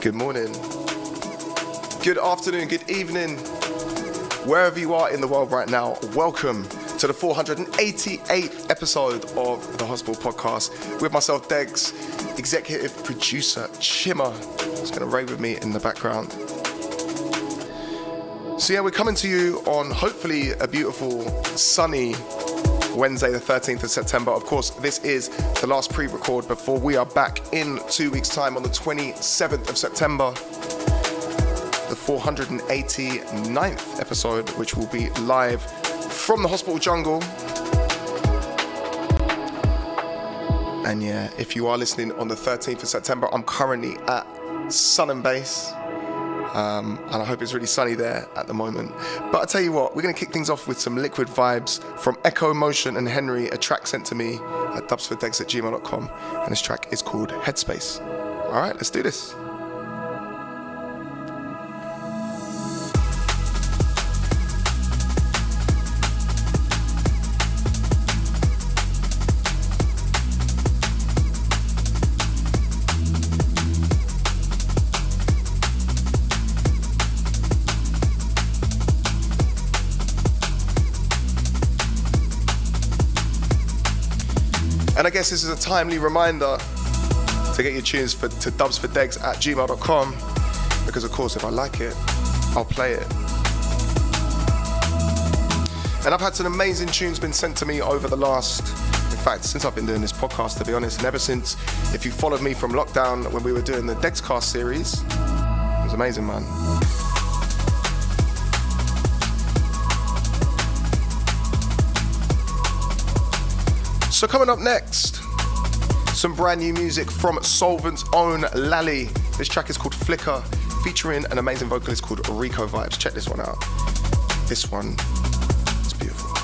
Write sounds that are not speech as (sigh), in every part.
Good morning. Good afternoon, good evening. Wherever you are in the world right now, welcome to the 488th episode of the Hospital Podcast with myself, Degs, executive producer Chima. It's going to rave with me in the background. So, yeah, we're coming to you on hopefully a beautiful, sunny Wednesday, the 13th of September. Of course, this is the last pre record before we are back in two weeks' time on the 27th of September. The 489th episode, which will be live from the hospital jungle. And yeah, if you are listening on the 13th of September, I'm currently at Sun and Bass. Um, and I hope it's really sunny there at the moment. But I tell you what, we're going to kick things off with some liquid vibes from Echo Motion and Henry, a track sent to me at dubsfordegs at gmail.com. And this track is called Headspace. All right, let's do this. Guess this is a timely reminder to get your tunes for, to dubsfordegs at gmail.com because, of course, if I like it, I'll play it. And I've had some amazing tunes been sent to me over the last, in fact, since I've been doing this podcast, to be honest, and ever since, if you followed me from lockdown when we were doing the Dexcast series, it was amazing, man. So coming up next, some brand new music from Soulvent's own Lally. This track is called Flicker, featuring an amazing vocalist called REICO VIBES. Check this one out. This one is beautiful.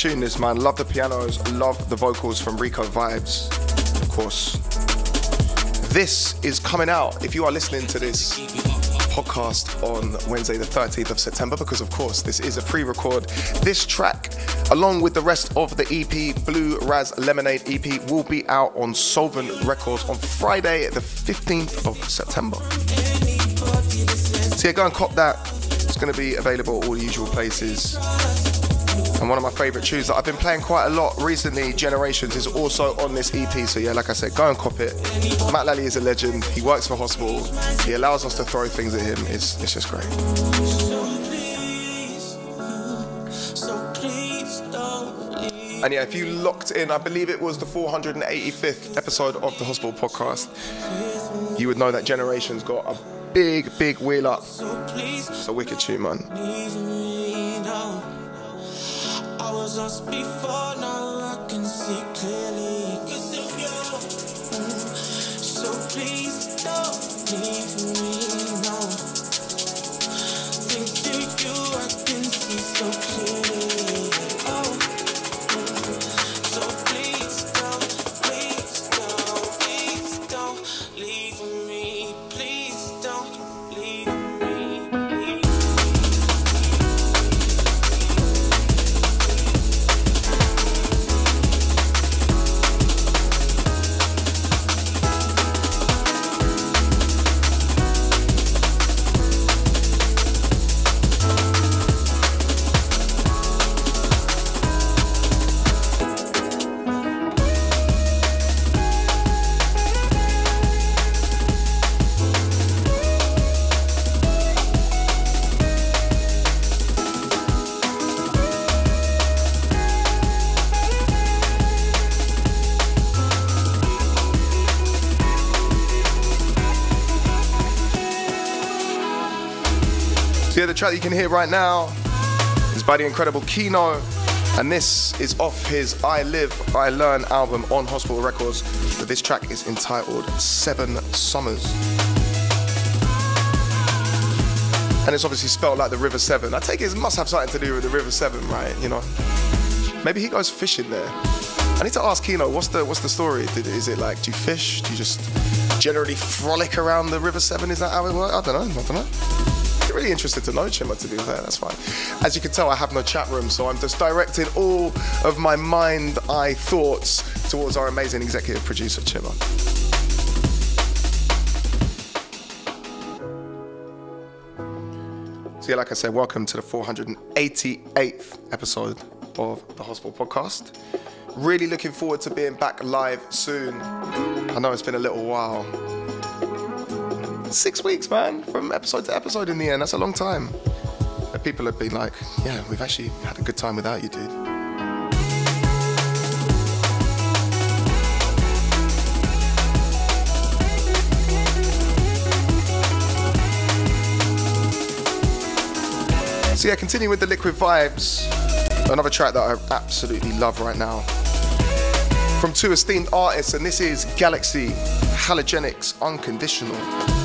Tune this man. Love the pianos, love the vocals from REICO VIBES. Of course. This is coming out if you are listening to this podcast on Wednesday, the 13th of September, because of course this is a pre record. This track, along with the rest of the EP, Blue Raz Lemonade EP, will be out on Soulvent Records on Friday, the 15th of September. So yeah, go and cop that. It's going to be available at all the usual places. And one of my favourite tunes that I've been playing quite a lot recently, Generations, is also on this EP. So yeah, like I said, go and cop it. Matt Lally is a legend. He works for Hospital. He allows us to throw things at him. It's, it's just great. And yeah, if you locked in, I believe it was the 485th episode of the Hospital podcast, you would know that Generations got a big, big wheel up. It's a wicked tune, man. Was lost before, now I can see clearly. Track you can hear right now is by the incredible Keeno, and this is off his I Live, I Learn album on Hospital Records. But this track is entitled Severn Summers. And it's obviously spelled like the River Severn. I take it, it must have something to do with the River Severn, right? You know, maybe he goes fishing there. I need to ask Keeno, what's the what's the story? Is it like, do you fish? Do you just generally frolic around the River Severn? Is that how it works? I don't know. I don't know. Really interested to know Chima, to be fair. That's fine. As you can tell, I have no chat room, so I'm just directing all of my mind, eye thoughts towards our amazing executive producer, Chima. So yeah, like I said, welcome to the 488th episode of the Hospital Podcast. Really looking forward to being back live soon. I know it's been a little while. Six weeks, man, from episode to episode in the end. That's a long time. But people have been like, yeah, we've actually had a good time without you, dude. So yeah, continue with the liquid vibes. Another track that I absolutely love right now. From two esteemed artists, and this is GLXY Halogenix Unconditional.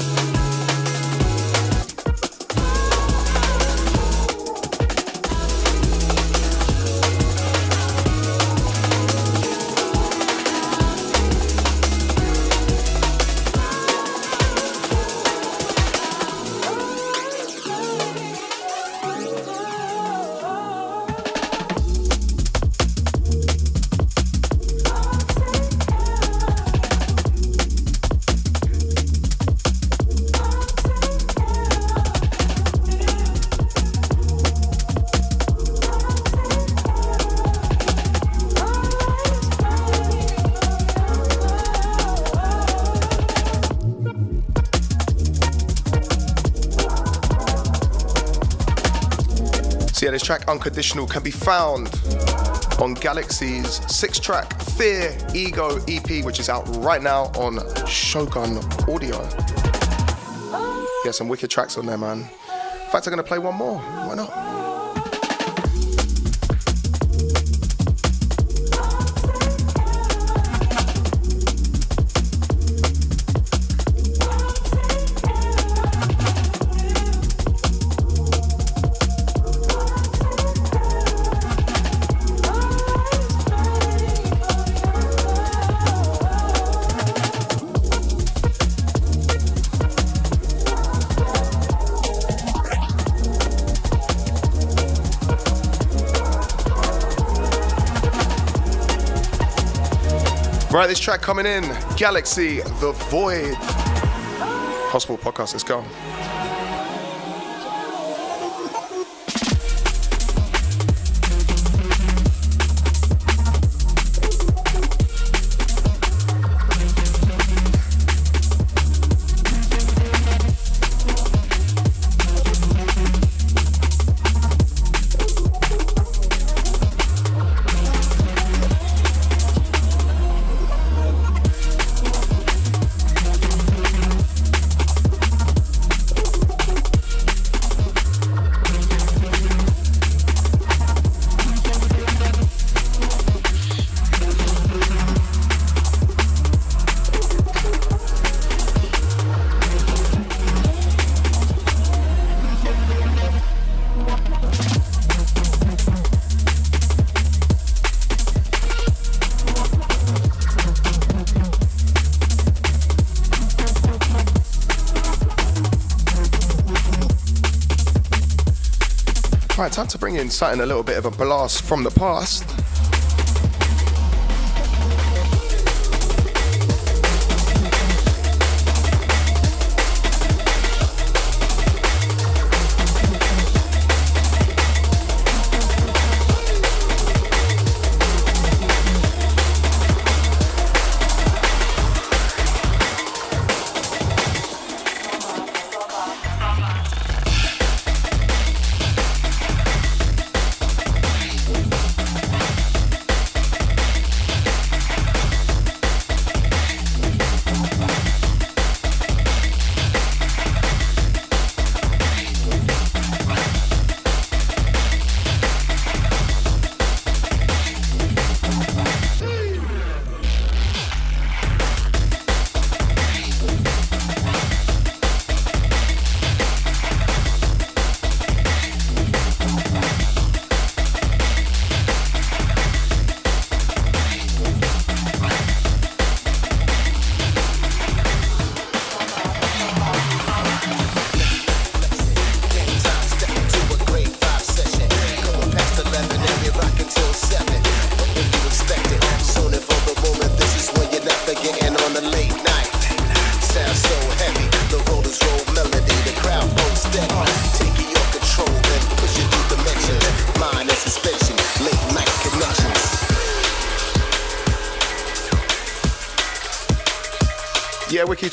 Unconditional can be found on GLXY's six track Fear Ego EP, which is out right now on Shogun Audio. Yeah, some wicked tracks on there, man. In fact, I'm gonna play one more. Why not? Right, this track coming in GLXY The Void. Hospital Podcast, let's go. Right, time to bring in something a little bit of a blast from the past.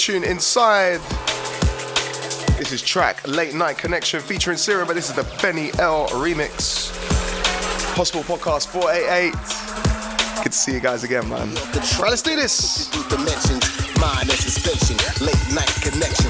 Tune inside. This is track Late Night Connection featuring Serum, but this is the Benny L remix. Hospital Podcast 488. Good to see you guys again, man. Right, let's do this. Dimensions, mind and suspension, late night connections.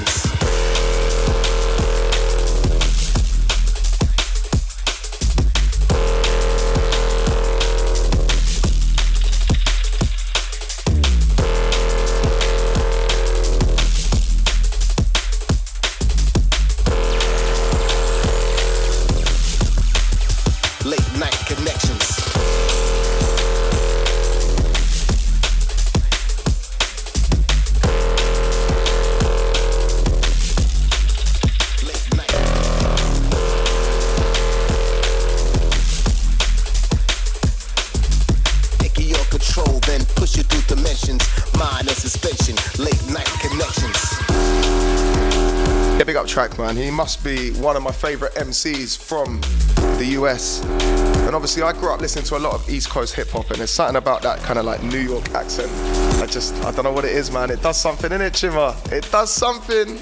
Must be one of my favorite MCs from the US. And obviously, I grew up listening to a lot of East Coast hip hop, and there's something about that kind of like New York accent. I just, I don't know what it is, man. It does something in it, Chima. It does something.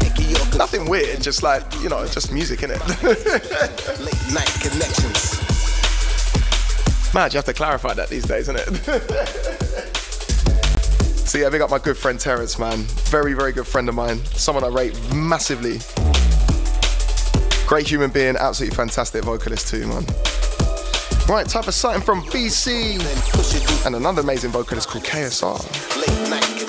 Taking your control, Nothing weird, just like, you know, just music in it. (laughs) late night connections. Mad, you have to clarify that these days, isn't it? (laughs) so yeah, big up my good friend Terence, man. Very, very good friend of mine. Someone I rate massively. Great human being, absolutely fantastic vocalist too, man. Right, type of something from BCee. And another amazing vocalist called KSR.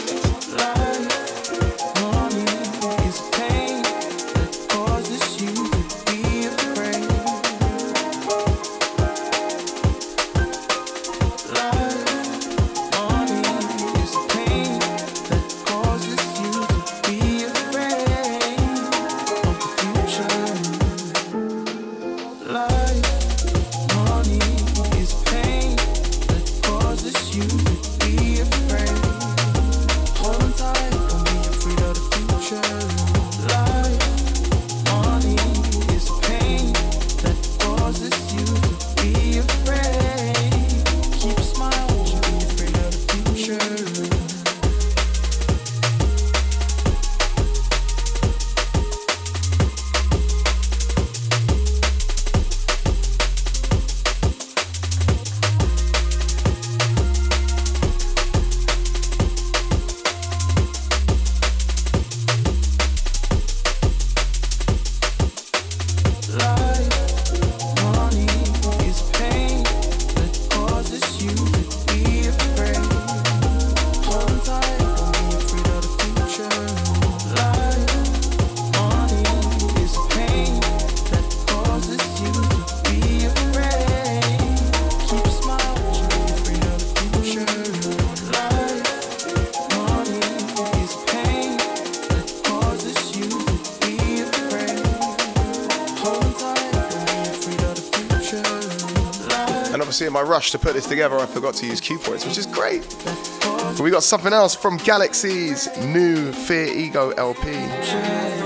Obviously, in my rush to put this together, I forgot to use cue points, which is great. But we got something else from GLXY's new Fear Ego LP.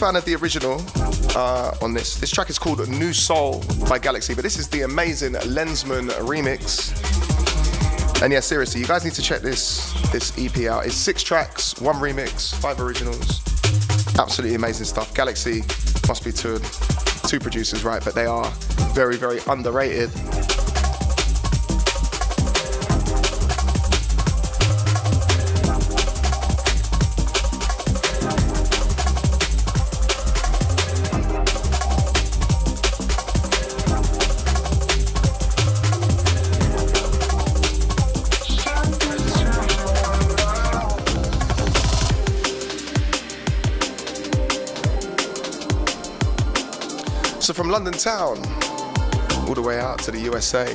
Fan of the original uh, on this. This track is called New Soul by GLXY, but this is the amazing Lenzman remix. And yeah, seriously, you guys need to check this this EP out. It's six tracks, one remix, five originals. Absolutely amazing stuff. GLXY must be two two producers, right? But they are very, very underrated. London town, all the way out to the USA.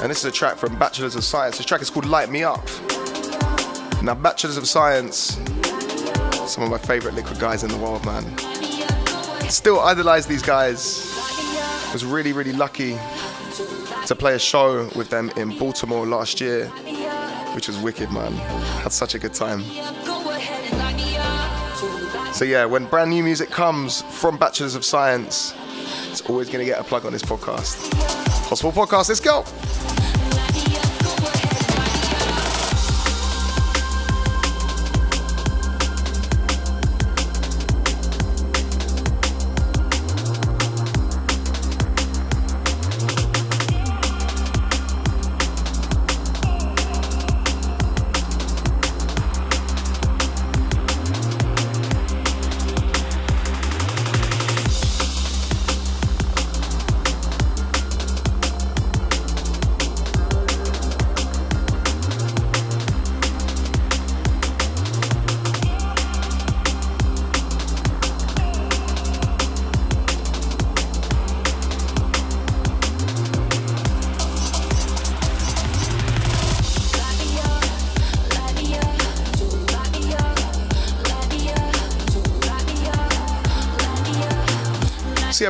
And this is a track from Bachelors of Science. This track is called Light Me Up. Now, Bachelors of Science, some of my favorite liquid guys in the world, man. Still idolize these guys. Was really, really lucky to play a show with them in Baltimore last year, which was wicked, man. Had such a good time. So yeah, when brand new music comes from Bachelors of Science, it's always gonna get a plug on this podcast. Hospital podcast, let's go.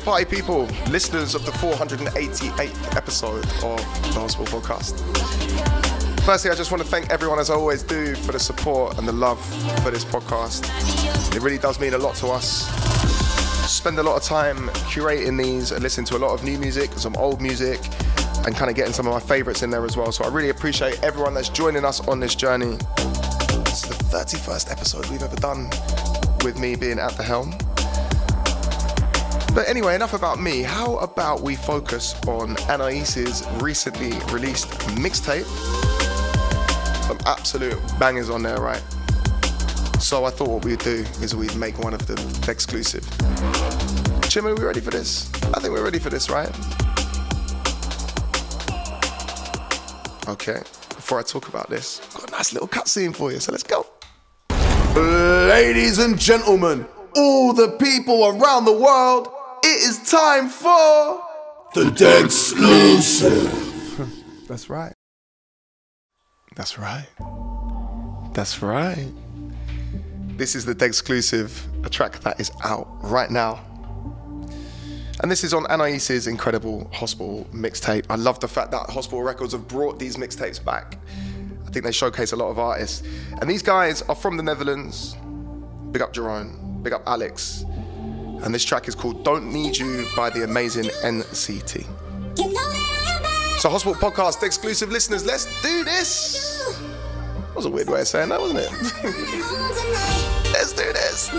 Party people, listeners of the 488th episode of the Hospital Podcast. Firstly, I just want to thank everyone, as I always do, for the support and the love for this podcast. It really does mean a lot to us. Spend a lot of time curating these and listening to a lot of new music, some old music, and kind of getting some of my favorites in there as well. So I really appreciate everyone that's joining us on this journey. This is the 31st episode we've ever done with me being at the helm. But anyway, enough about me. How about we focus on Anais's recently released mixtape? Some absolute bangers on there, right? So I thought what we'd do is we'd make one of them exclusive. Chim, are we ready for this? I think we're ready for this, right? Okay, before I talk about this, I've got a nice little cutscene for you, so let's go. Ladies and gentlemen, all the people around the world, it is time for the Degs Exclusive. (laughs) That's right. That's right. That's right. This is the Degs Exclusive, a track that is out right now. And this is on Anais's incredible Hospital mixtape. I love the fact that Hospital Records have brought these mixtapes back. I think they showcase a lot of artists. And these guys are from the Netherlands. Big up Jerome, big up Alex. And this track is called Don't Need You by the amazing NCT. So, Hospital Podcast exclusive listeners, let's do this. That was a weird way of saying that, wasn't it? (laughs) let's do this.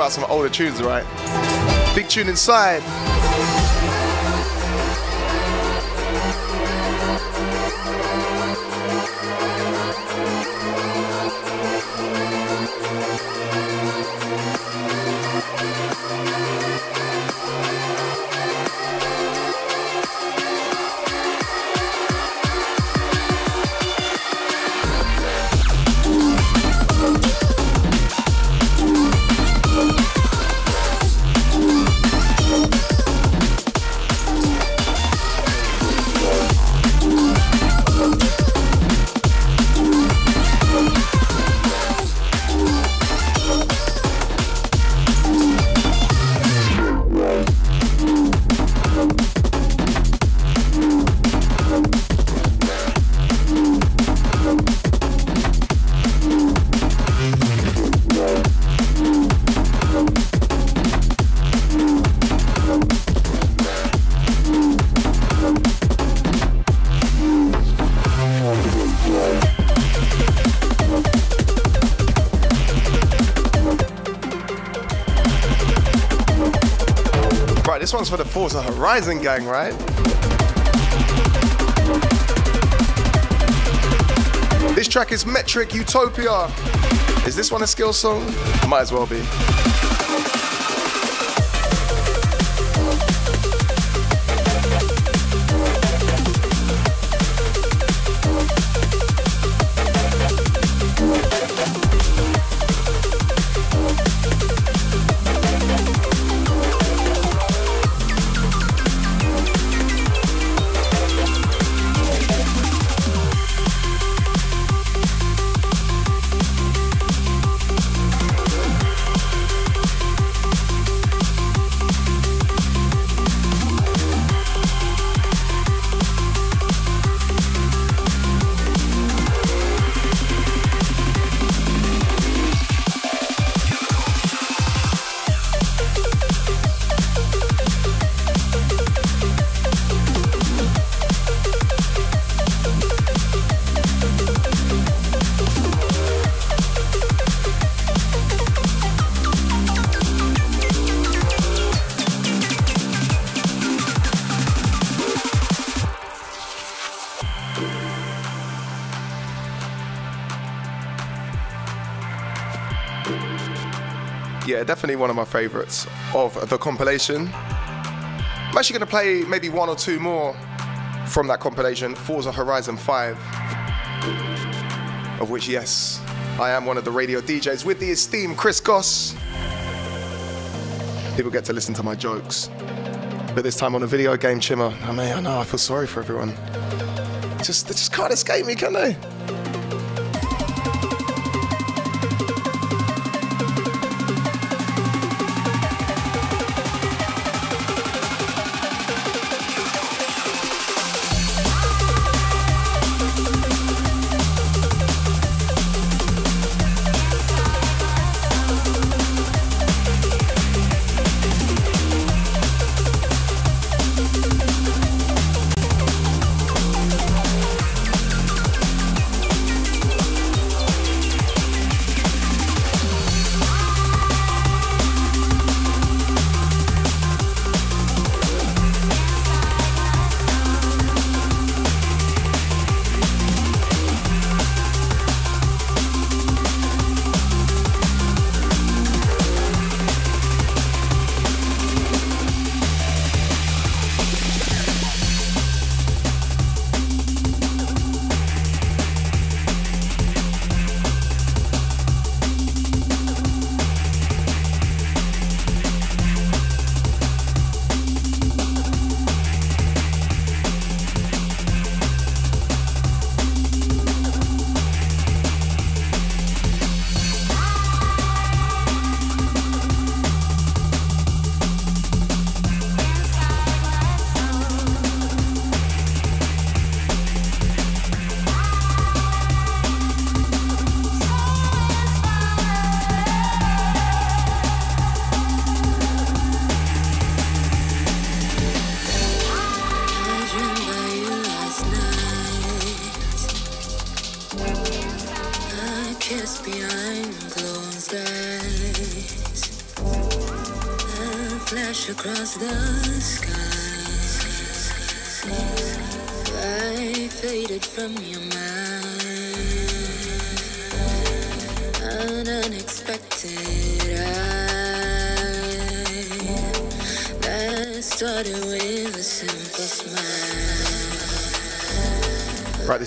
About some older tunes, right? Big tune inside. For the Forza Horizon gang, right? This track is Metrik Utopia. Is this one a skill song? Might as well be. Definitely one of my favorites of the compilation. I'm actually going to play maybe one or two more from that compilation, Forza Horizon 5, of which, yes, I am one of the radio DJs with the esteemed Chris Goss. People get to listen to my jokes. But this time on a video game, Chima, I mean, I know, I feel sorry for everyone. Just, they just can't escape me, can they?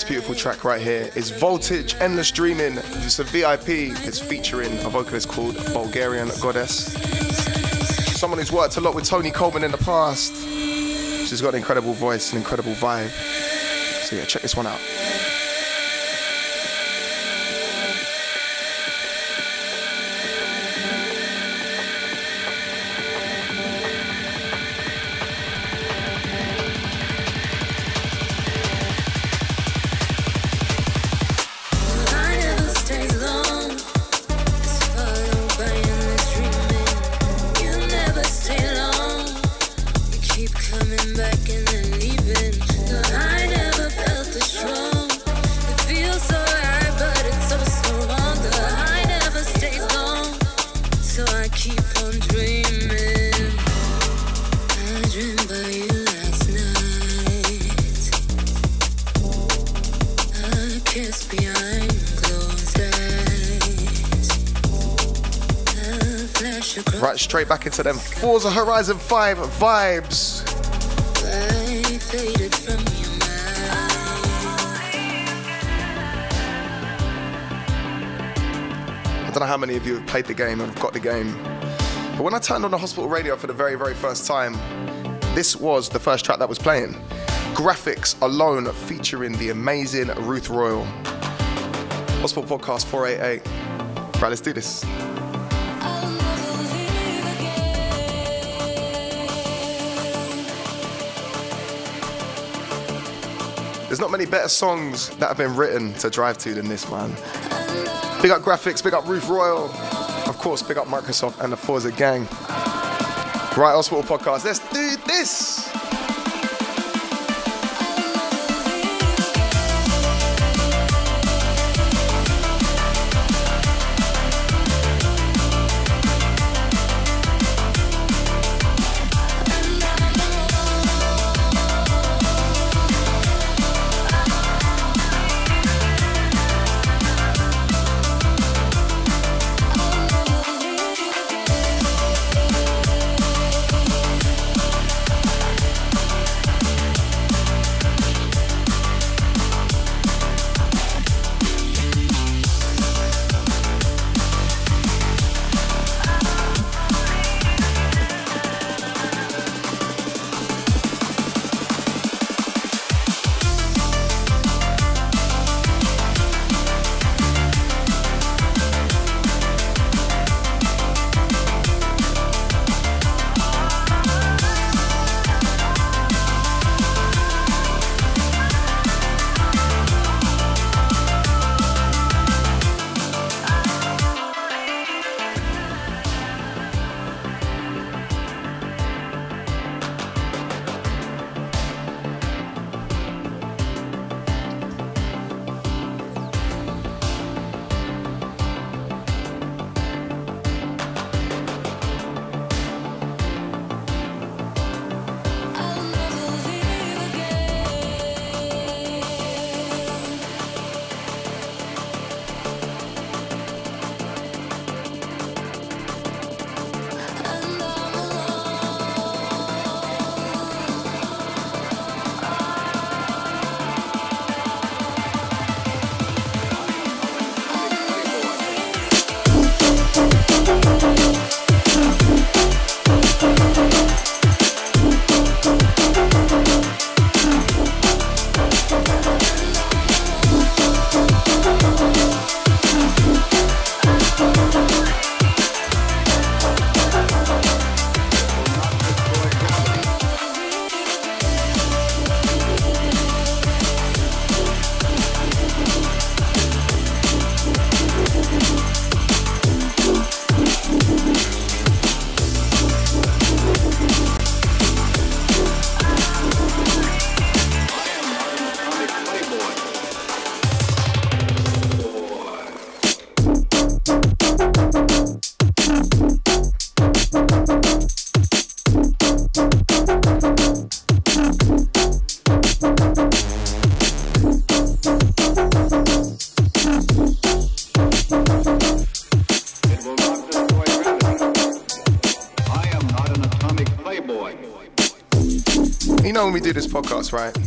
This beautiful track right here is Voltage Endless Dreaming. It's a VIP. It's featuring a vocalist called Bulgarian Goddess. Someone who's worked a lot with Tony Coleman in the past. She's got an incredible voice, an incredible vibe. So yeah, check this one out. Forza Horizon 5 vibes. I don't know how many of you have played the game and have got the game. But when I turned on the hospital radio for the very, very first time, this was the first track that was playing. Grafix alone featuring the amazing Ruth Royall. Hospital Podcast 488. Right, let's do this. Not many better songs that have been written to drive to than this, man. Big up Grafix, big up Ruth Royall. Of course, big up Microsoft and the Forza gang. Right, Hospital Podcast, let's do this. Right?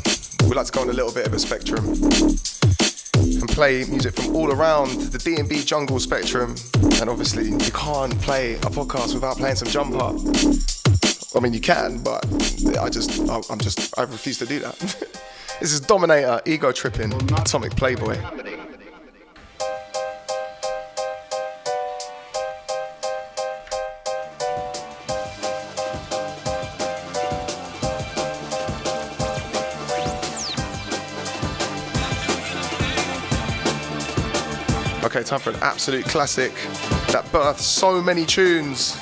We like to go on a little bit of a spectrum and play music from all around the D&B jungle spectrum. And obviously, you can't play a podcast without playing some jump up. I mean, you can, but I just, I- I'm just, I refuse to do that. (laughs) this is Dominator, Ego Trippin, Atomic Playboy. Time for an absolute classic that birthed so many tunes.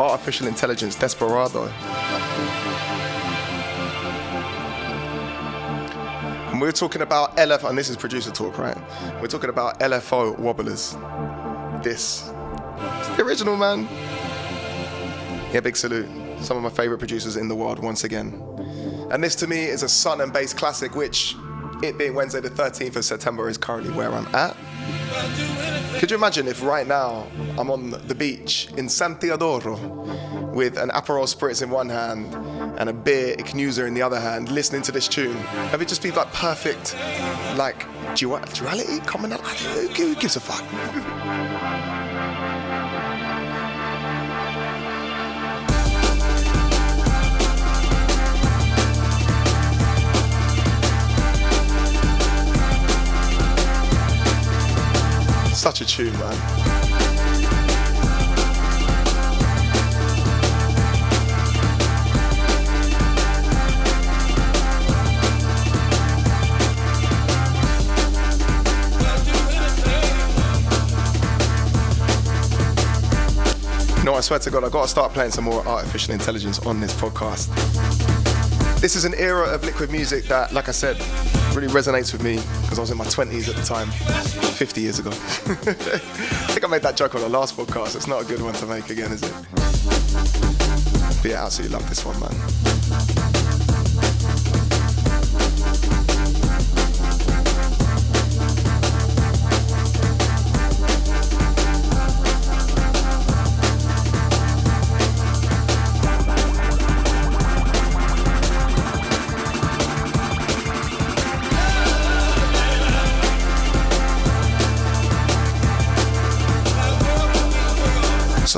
Artificial Intelligence, Desperado. And we're talking about LFO, and this is producer talk, right? We're talking about LFO wobblers. This. It's the original, man. Yeah, big salute. Some of my favorite producers in the world, once again. And this to me is a Sun and Bass classic, which, it being Wednesday the 13th of September, is currently where I'm at. Could you imagine if right now I'm on the beach in San Teodoro with an Aperol Spritz in one hand and a beer Ichnusa in the other hand, listening to this tune? Have it just be like perfect, like dual- duality? Who who gives a fuck? (laughs) Such a tune, man. No, I swear to God, I've got to start playing some more artificial intelligence on this podcast. This is an era of liquid music that, like I said, really resonates with me because I was in my 20s at the time, 50 years ago. (laughs) I think I made that joke on the last podcast. It's not a good one to make again, is it? But yeah, I absolutely love this one, man.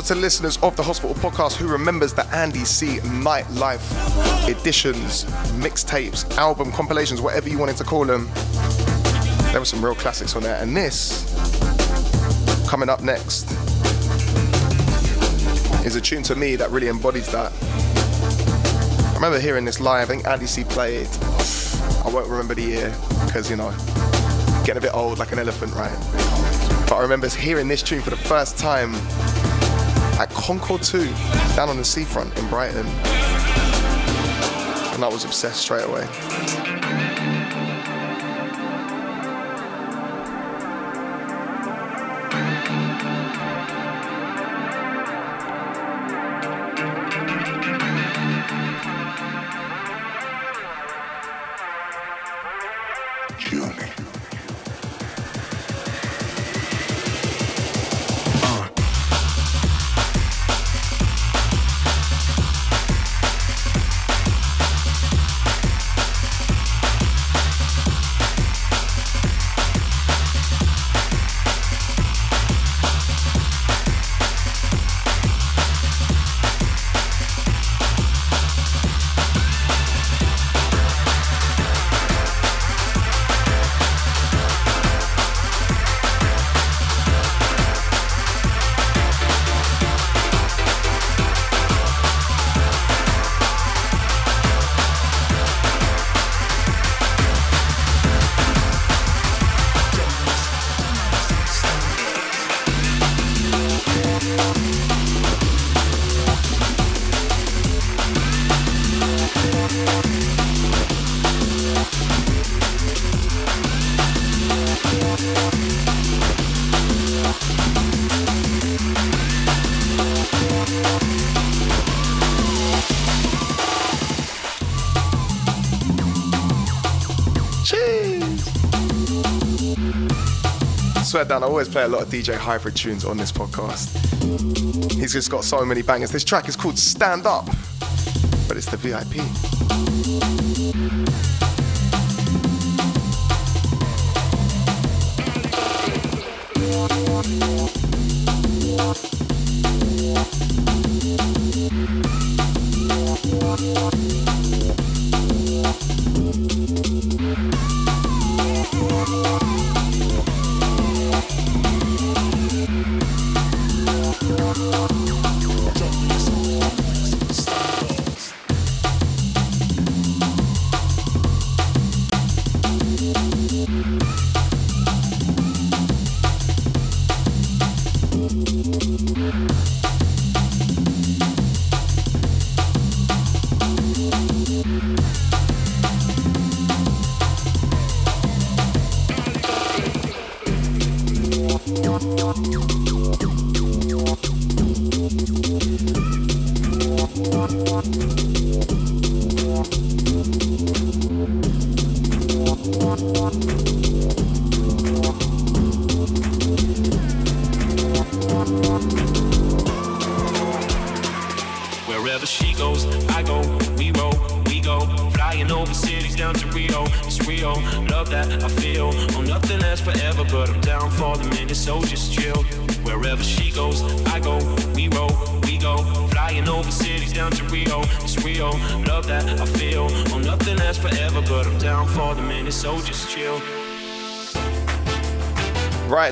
To listeners of the Hospital Podcast who remembers the Andy C nightlife editions, mixtapes, album compilations, whatever you wanted to call them, there were some real classics on there. And this, coming up next, is a tune to me that really embodies that. I remember hearing this live. I think Andy C played. I won't remember the year because you know, getting a bit old like an elephant, right? But I remember hearing this tune for the first time at Concord 2, down on the seafront in Brighton. And I was obsessed straight away. Down, I always play a lot of DJ Hybrid tunes on this podcast. He's just got so many bangers. This track is called Stand Up, but It's the VIP.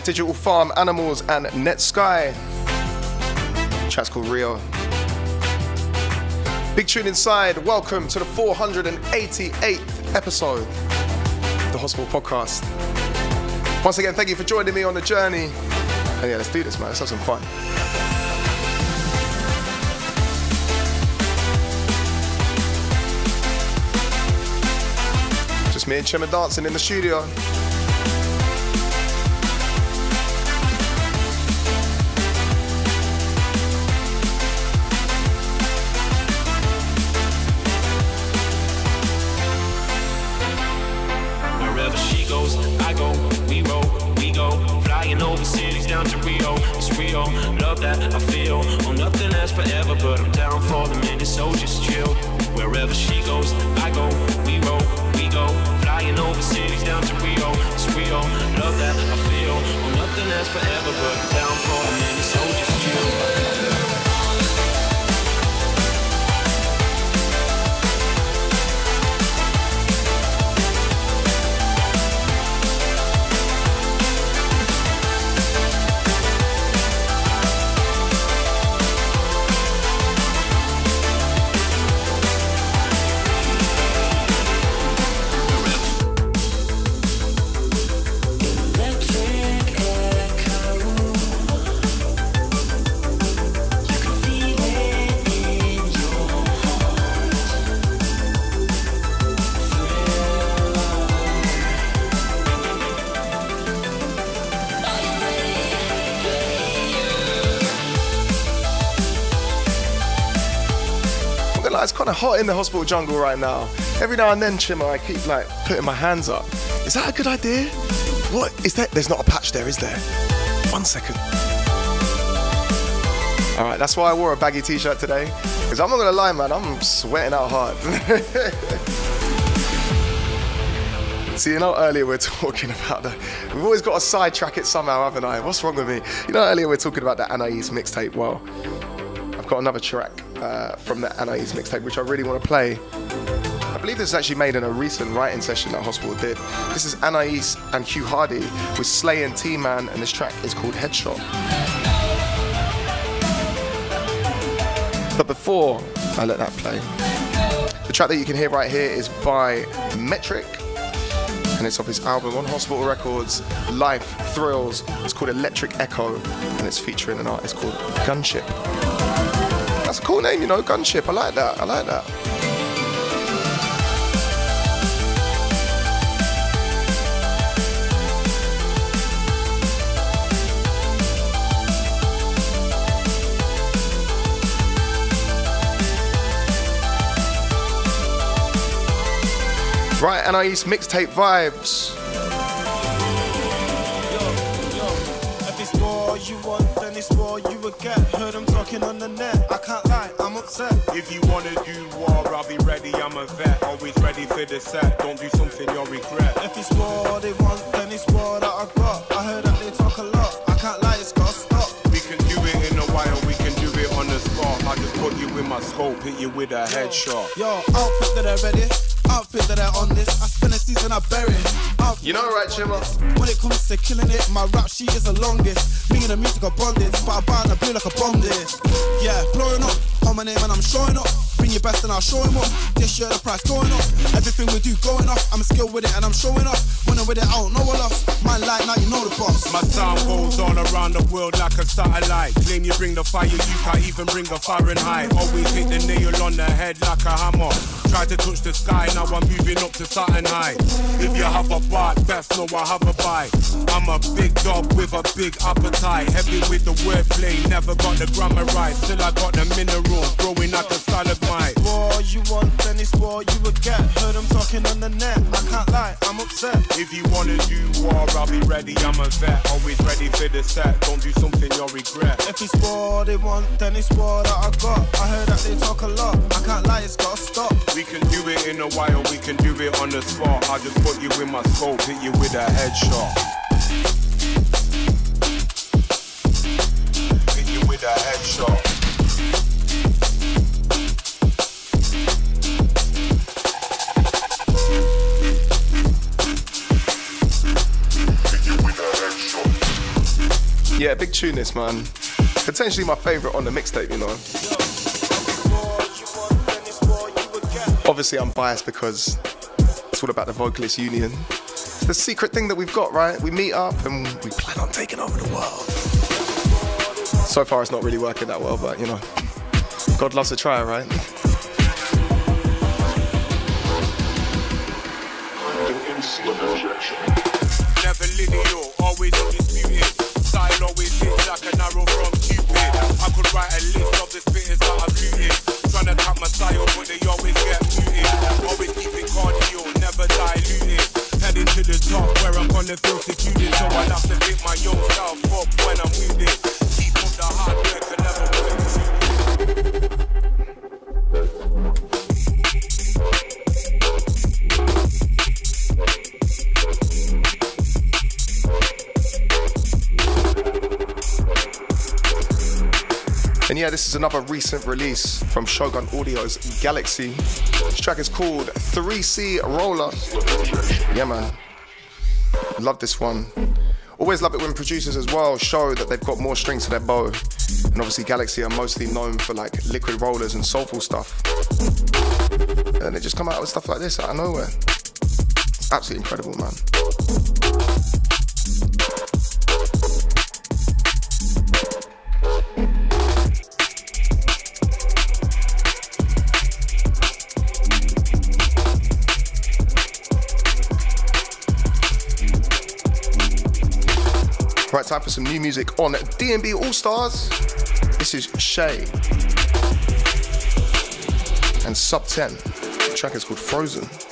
Digital Farm, Animals, and Netsky. Chat's called Rio. Big tune inside. Welcome to the 488th episode of the Hospital Podcast. Once again, thank you for joining me on the journey. And yeah, let's do this, man. Let's have some fun. Just me and Chima dancing in the studio. Hot in the hospital jungle right now. Every now and then, Chima, I keep like putting my hands up. Is that a good idea? What is that? There's not a patch there, is there? One second. All right, that's why I wore a baggy t-shirt today. Because I'm not gonna lie, man, I'm sweating out hard. (laughs) See, you know, earlier we are talking about the. We've always got to sidetrack it somehow, haven't I? What's wrong with me? You know, earlier we are talking about the Anaïs mixtape. Well, I've got another track uh, from the Anaïs mixtape which I really want to play. I believe this was actually made in a recent writing session that Hospital did. This is Anaïs and Hugh Hardie with Slay and T-Man, and this track is called Headshot. But before I let that play, the track that you can hear right here is by Metrik, and it's off his album on Hospital Records, Life Thrills. It's called Electric Echo, and it's featuring an artist called Gunship. Cool name, you know, Gunship. I like that. I like that. Right, Anaïs mixtape vibes. If it's talking on the net, I can't lie. I'm upset. If you wanna do war, I'll be ready, I'm a vet. Always ready for the set, don't do something you'll regret. If it's war they want, then it's war that I got. I heard that they talk a lot, I can't lie, it's gotta stop. We can do it in a while, we can do it on the spot. I just put you in my scope, hit you with a headshot. Yo, outfit that I ready, outfit that I on this. I spend a season I bury. Outfit You know, right, Chima? when it comes to killing it, my rap sheet is the longest. Me and the music are bonded, but I buy and I blue like a bomb did. Yeah, blowing up on my name and I'm showing up. Bring your best and I'll show him up. This year the price going up. Everything we do going up. I'm skilled with it and I'm showing up. When I'm with it, I don't know what else. My light, now you know the boss. My sound goes all around the world like a satellite. Claim you bring the fire, you can't even bring a Fahrenheit. Always hit the nail on the head like a hammer. Try to touch the sky, now I'm moving up to Saturn high. If you have a bite, best know I have a bite. I'm a big dog with a big appetite. Heavy with the wordplay, never got the grammar right. Still I got the mineral, growing like a stalagmite. War you want, then it's war you would get. Heard them talking on the net, I can't lie, I'm upset. If you wanna do war, I'll be ready, I'm a vet. Always ready for the set, don't do something you'll regret. If it's war they want, then it's war that I got. I heard that they talk a lot, I can't lie, it's gotta stop. We can do it in a while, we can do it on the spot. I just put you in my scope, hit you with a headshot. Hit you with a headshot. Yeah, big tune this, man. Potentially my favourite on the mixtape, you know. Obviously, I'm biased because it's all about the vocalist union. It's the secret thing that we've got, right? We meet up and we plan on taking over the world. So far, it's not really working that well, but you know, God loves a try, right? Yeah, this is another recent release from Shogun Audio's GLXY. This track is called 3C Roller. Yeah, man. Love this one. Always love it when producers as well show that they've got more strings to their bow. And obviously, GLXY are mostly known for like liquid rollers and soulful stuff. And they just come out with stuff like this out of nowhere. It's absolutely incredible, man. Some new music on DNB All Stars. This is Che and Subten. The track is called Frozen.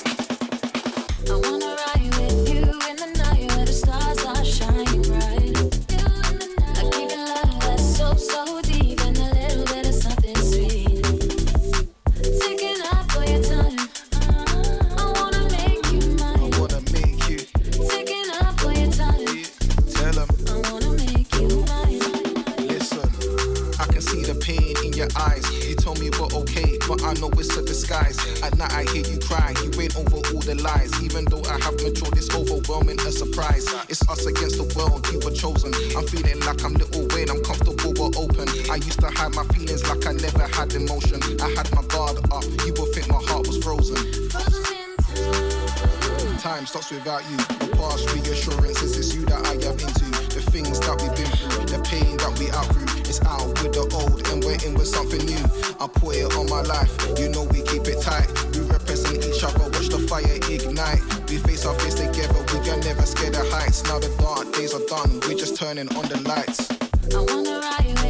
Like I never had emotion. I had my guard up, you would think my heart was frozen. Time stops without you. The past reassurances, it's you that I am into. The things that we've been through, the pain that we outgrew. It's out with the old and we're in with something new. I put it on my life, you know we keep it tight. We represent each other, watch the fire ignite. We face our face together, we are never scared of heights. Now the dark days are done, we're just turning on the lights. I wanna ride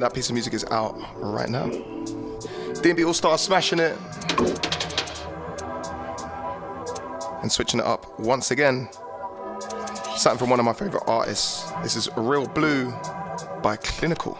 That piece of music is out right now. DB All Star smashing it. And switching it up once again. Something from one of my favorite artists. This is Real Blue by Klinical.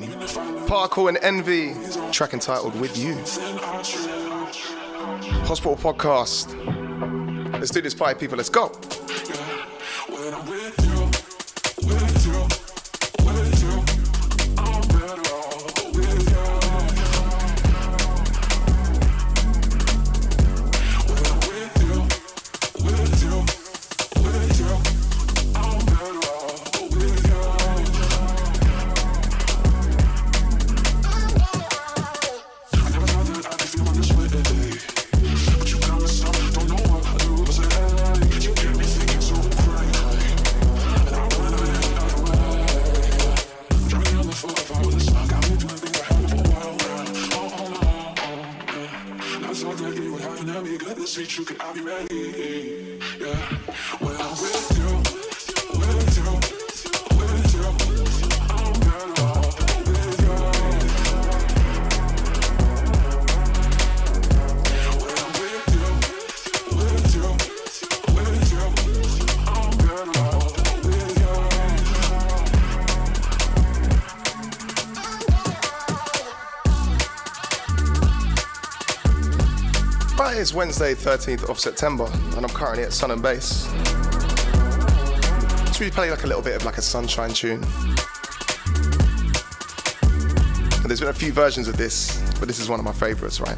Parkour and En:vy, track entitled With You. Hospital Podcast. Let's do this party, people. Let's go. It's Wednesday, 13th of September, and I'm currently at Sun and Bass. Should we play like a little bit of like a sunshine tune? And there's been a few versions of this, but this is one of my favorites, right?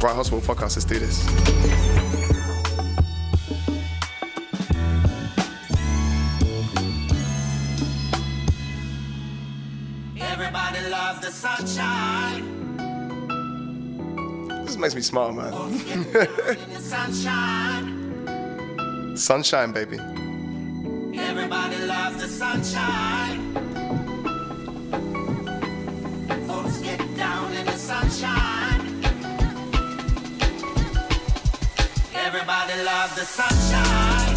Right, Hospital Podcast, let's do this. Everybody loves the sunshine. This makes me smile, man. Sunshine. Sunshine, baby. Everybody loves the sunshine. Folks get down in the sunshine. Everybody loves the sunshine.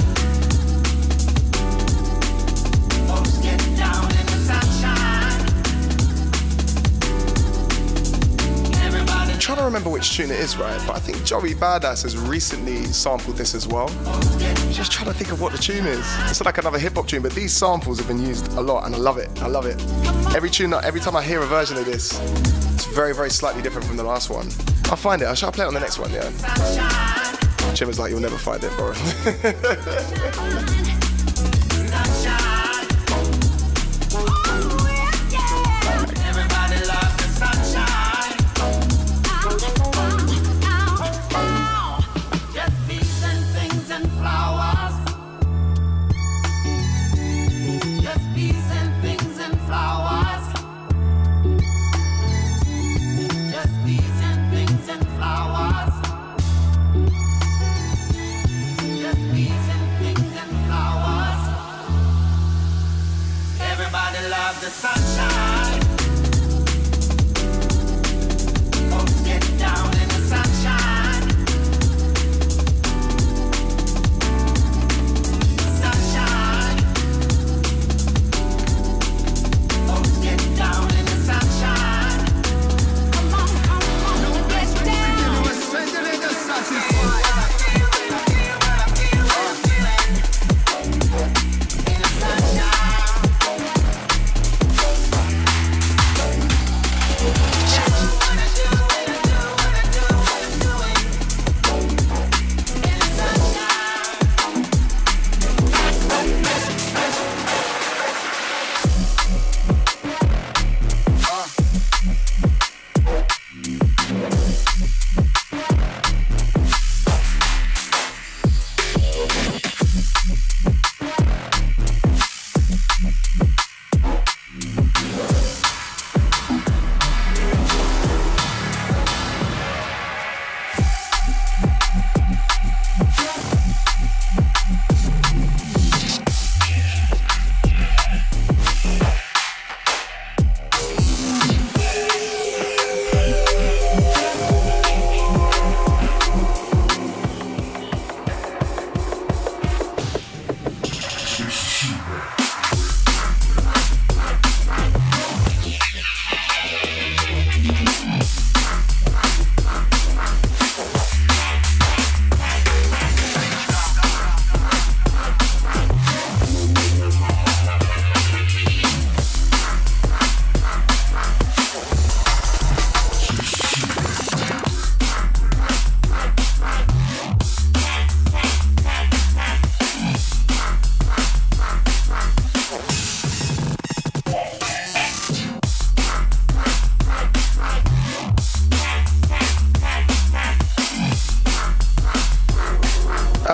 Remember which tune it is, right? But I think Joey Badass has recently sampled this as well. Just trying to think of what the tune is. It's like another hip hop tune, but these samples have been used a lot, and I love it. I love it. Every tune, every time I hear a version of this, it's very, very slightly different from the last one. I'll find it. I shall play it on the next one. Yeah. Jim was like, "You'll never find it, bro." (laughs)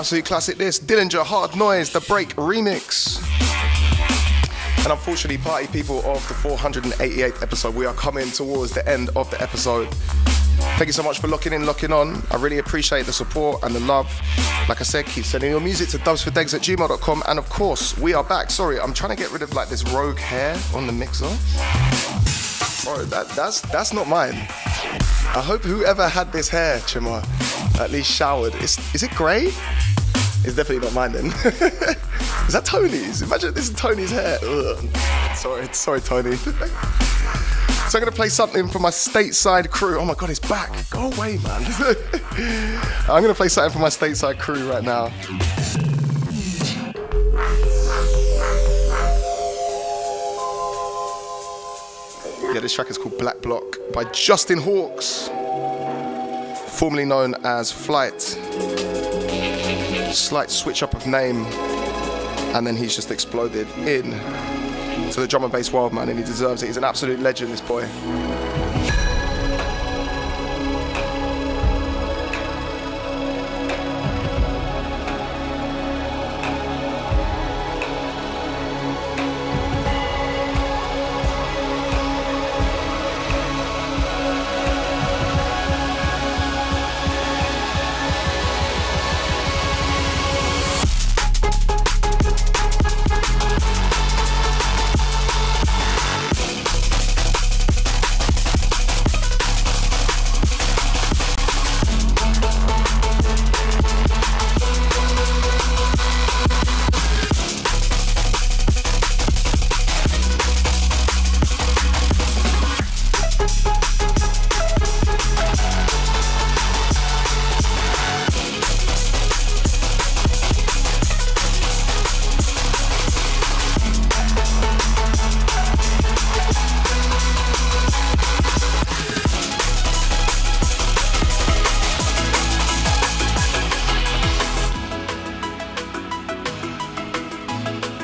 Absolute classic this. Dillinja Hard Noize, the Break remix. And unfortunately, party people of the 488th episode, we are coming towards the end of the episode. Thank you so much for locking in, locking on. I really appreciate the support and the love. Like I said, keep sending your music to dubsfordegs at gmail.com. And of course, we are back. Sorry, I'm trying to get rid of like this rogue hair on the mixer. Bro, that, that's that's not mine. I hope whoever had this hair, Chima, at least showered. Is, is it grey? It's definitely not mine then. (laughs) is that Tony's? Imagine this is Tony's hair. Ugh. Sorry, sorry, Tony. (laughs) so I'm gonna play something for my stateside crew. Oh my god, it's back. Go away, man. (laughs) I'm gonna play something for my stateside crew right now. Yeah, this track is called Black Bloc by Justin Hawkes, formerly known as Flight. Slight switch up of name, and then he's just exploded in to the drum and bass world, man, and he deserves it. He's an absolute legend, this boy.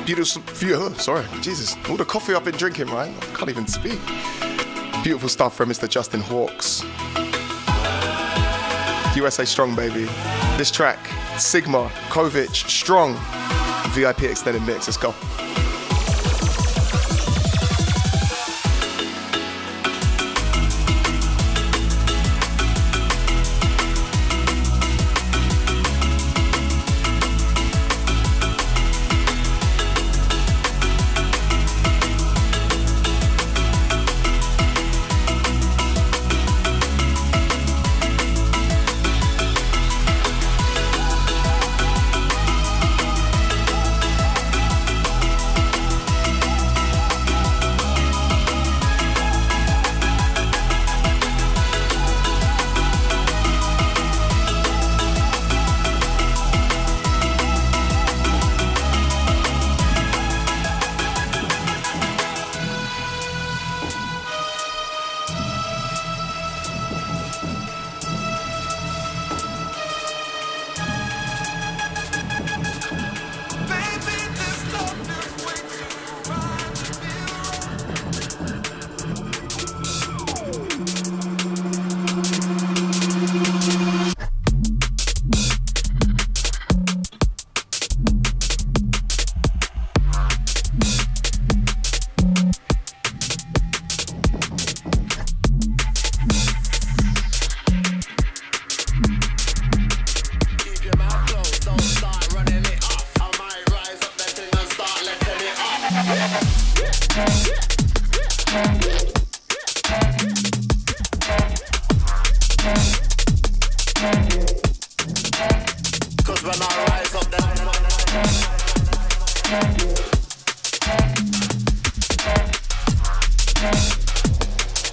Beautiful, few- sorry, Jesus, all the coffee I've been drinking, right? I can't even speak. Beautiful stuff from Mr. Justin Hawkes. USA Strong, baby. This track, Sigma, Kovic, Strong, VIP extended mix. Let's go.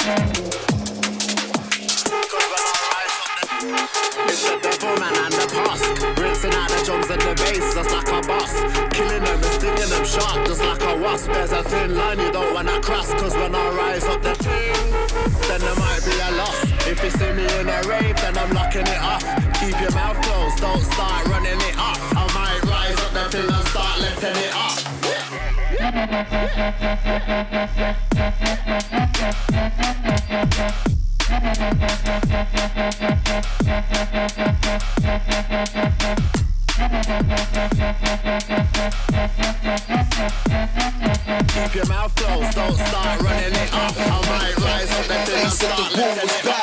Start running it off. Keep your mouth closed don't start runnin' me off I might rise up the thing and start lifting it up don't start running it off. I might rise up thing and start it.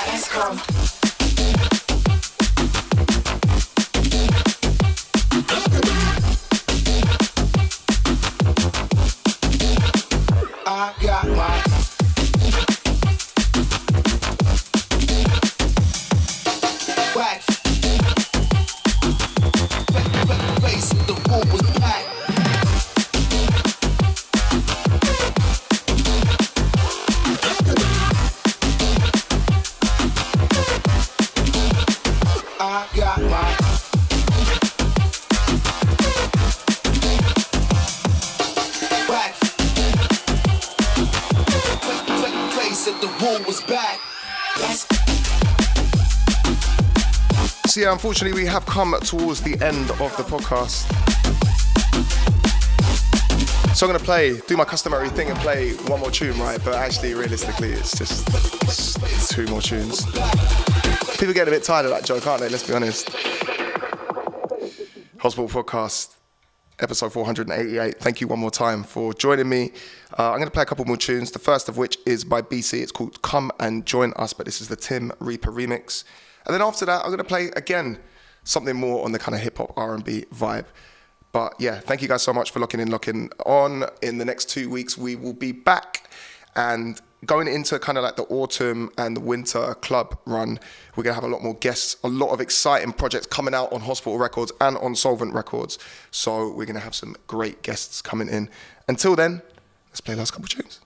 Unfortunately, we have come towards the end of the podcast. So I'm gonna play, do my customary thing and play one more tune, right? But actually, realistically, it's just it's, two more tunes. People get a bit tired of that joke, aren't they? Let's be honest. Hospital Podcast, episode 488. Thank you one more time for joining me. Uh, I'm going to play a couple more tunes. The first of which is by BCee. It's called Come and Join Us, but this is the Tim Reaper remix. And then after that, I'm going to play again something more on the kind of hip hop R&B vibe. But yeah, thank you guys so much for locking in, locking on. In the next two weeks, we will be back and going into kind of like the autumn and the winter club run. We're gonna have a lot more guests, a lot of exciting projects coming out on Hospital Records and on Soulvent Records. So we're gonna have some great guests coming in. Until then, let's play the last couple tunes.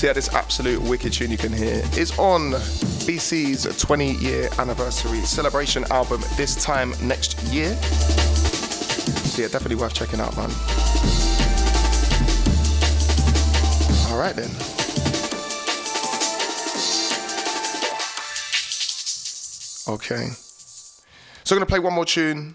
So yeah, this absolute wicked tune you can hear is on BCee's 20 year anniversary celebration album this time next year. So yeah, definitely worth checking out, man. All right then. Okay. So I'm to play one more tune.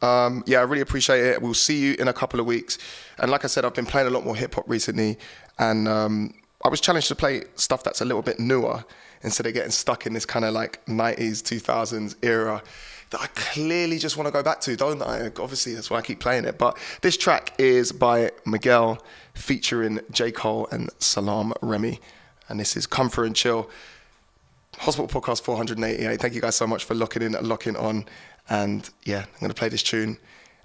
Um, yeah, I really appreciate it. We'll see you in a couple of weeks. And like I said, I've been playing a lot more hip hop recently. And um, I was challenged to play stuff that's a little bit newer instead of getting stuck in this kind of like 90s, 2000s era that I clearly just want to go back to, don't I? Obviously, that's why I keep playing it. But this track is by Miguel featuring J. Cole and Salaam Remi. And this is Through and Chill. Hospital Podcast 488. Thank you guys so much for locking in and locking on. And yeah, I'm going to play this tune.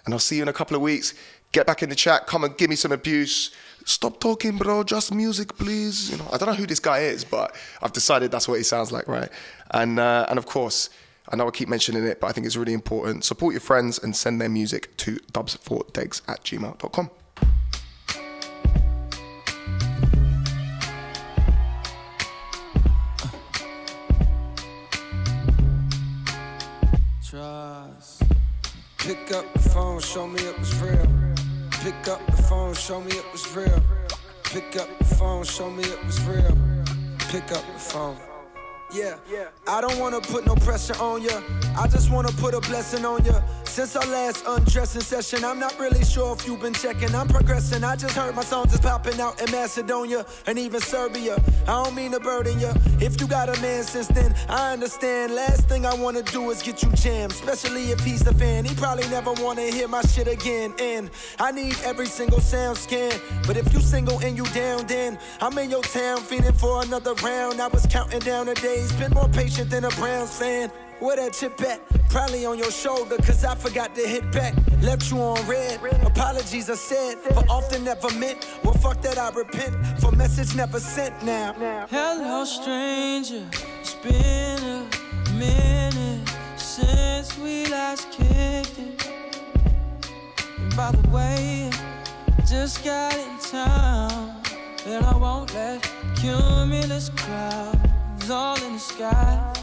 And I'll see you in a couple of weeks. Get back in the chat. Come and give me some abuse. Stop talking, bro. Just music, please. You know, I don't know who this guy is, but I've decided that's what he sounds like, right? And uh, and of course, I know I keep mentioning it, but I think it's really important. Support your friends and send their music to dubs4degs at gmail.com. Pick up the phone, show me it was real. Pick up the phone, show me it was real. Pick up the phone, show me it was real. Pick up the phone. Yeah, I don't wanna put no pressure on ya. I just wanna put a blessing on ya. Since our last undressing session, I'm not really sure if you've been checking. I'm progressing. I just heard my songs is popping out in Macedonia and even Serbia. I don't mean to burden ya. If you got a man since then, I understand. Last thing I wanna do is get you jammed, especially if he's a fan. He probably never wanna hear my shit again. And I need every single sound scan. But if you single and you down, then I'm in your town feeling for another round. I was counting down the days, been more patient than a Browns fan. Where that chip at? Probably on your shoulder, cause I forgot to hit back. Left you on red. Apologies are said, but often never meant. Well, fuck that, I repent. For message never sent now. Hello, stranger. It's been a minute since we last kicked it. And by the way, just got in town. And I won't let cumulus clouds all in the sky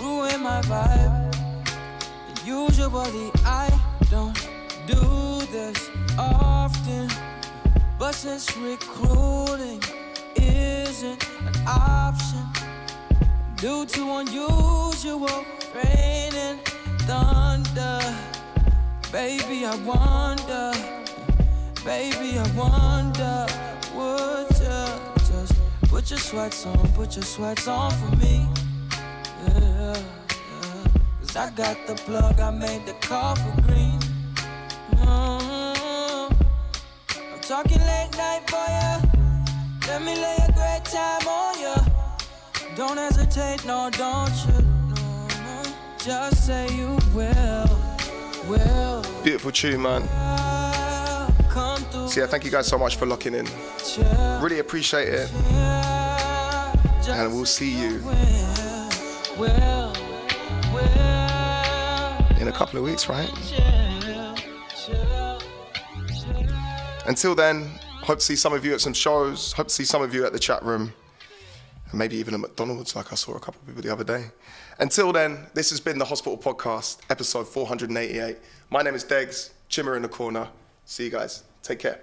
ruin my vibe. Usually I don't do this often. But since recruiting isn't an option due to unusual rain and thunder, baby, I wonder, baby, I wonder, would put your sweats on, put your sweats on for me? Yeah, yeah. Cause I got the plug, I made the call for green. Mm. I'm talking late night for ya. Let me lay a great time on ya. Don't hesitate, no, don't you? No, no. Just say you will, will. Beautiful tune, man. So yeah, thank you guys so much for locking in. Really appreciate it. And we'll see you in a couple of weeks, right? Until then, hope to see some of you at some shows. Hope to see some of you at the chat room. And maybe even at McDonald's, like I saw a couple of people the other day. Until then, this has been the Hospital Podcast, episode 488. My name is Degs, Chima in the corner. See you guys. Take care.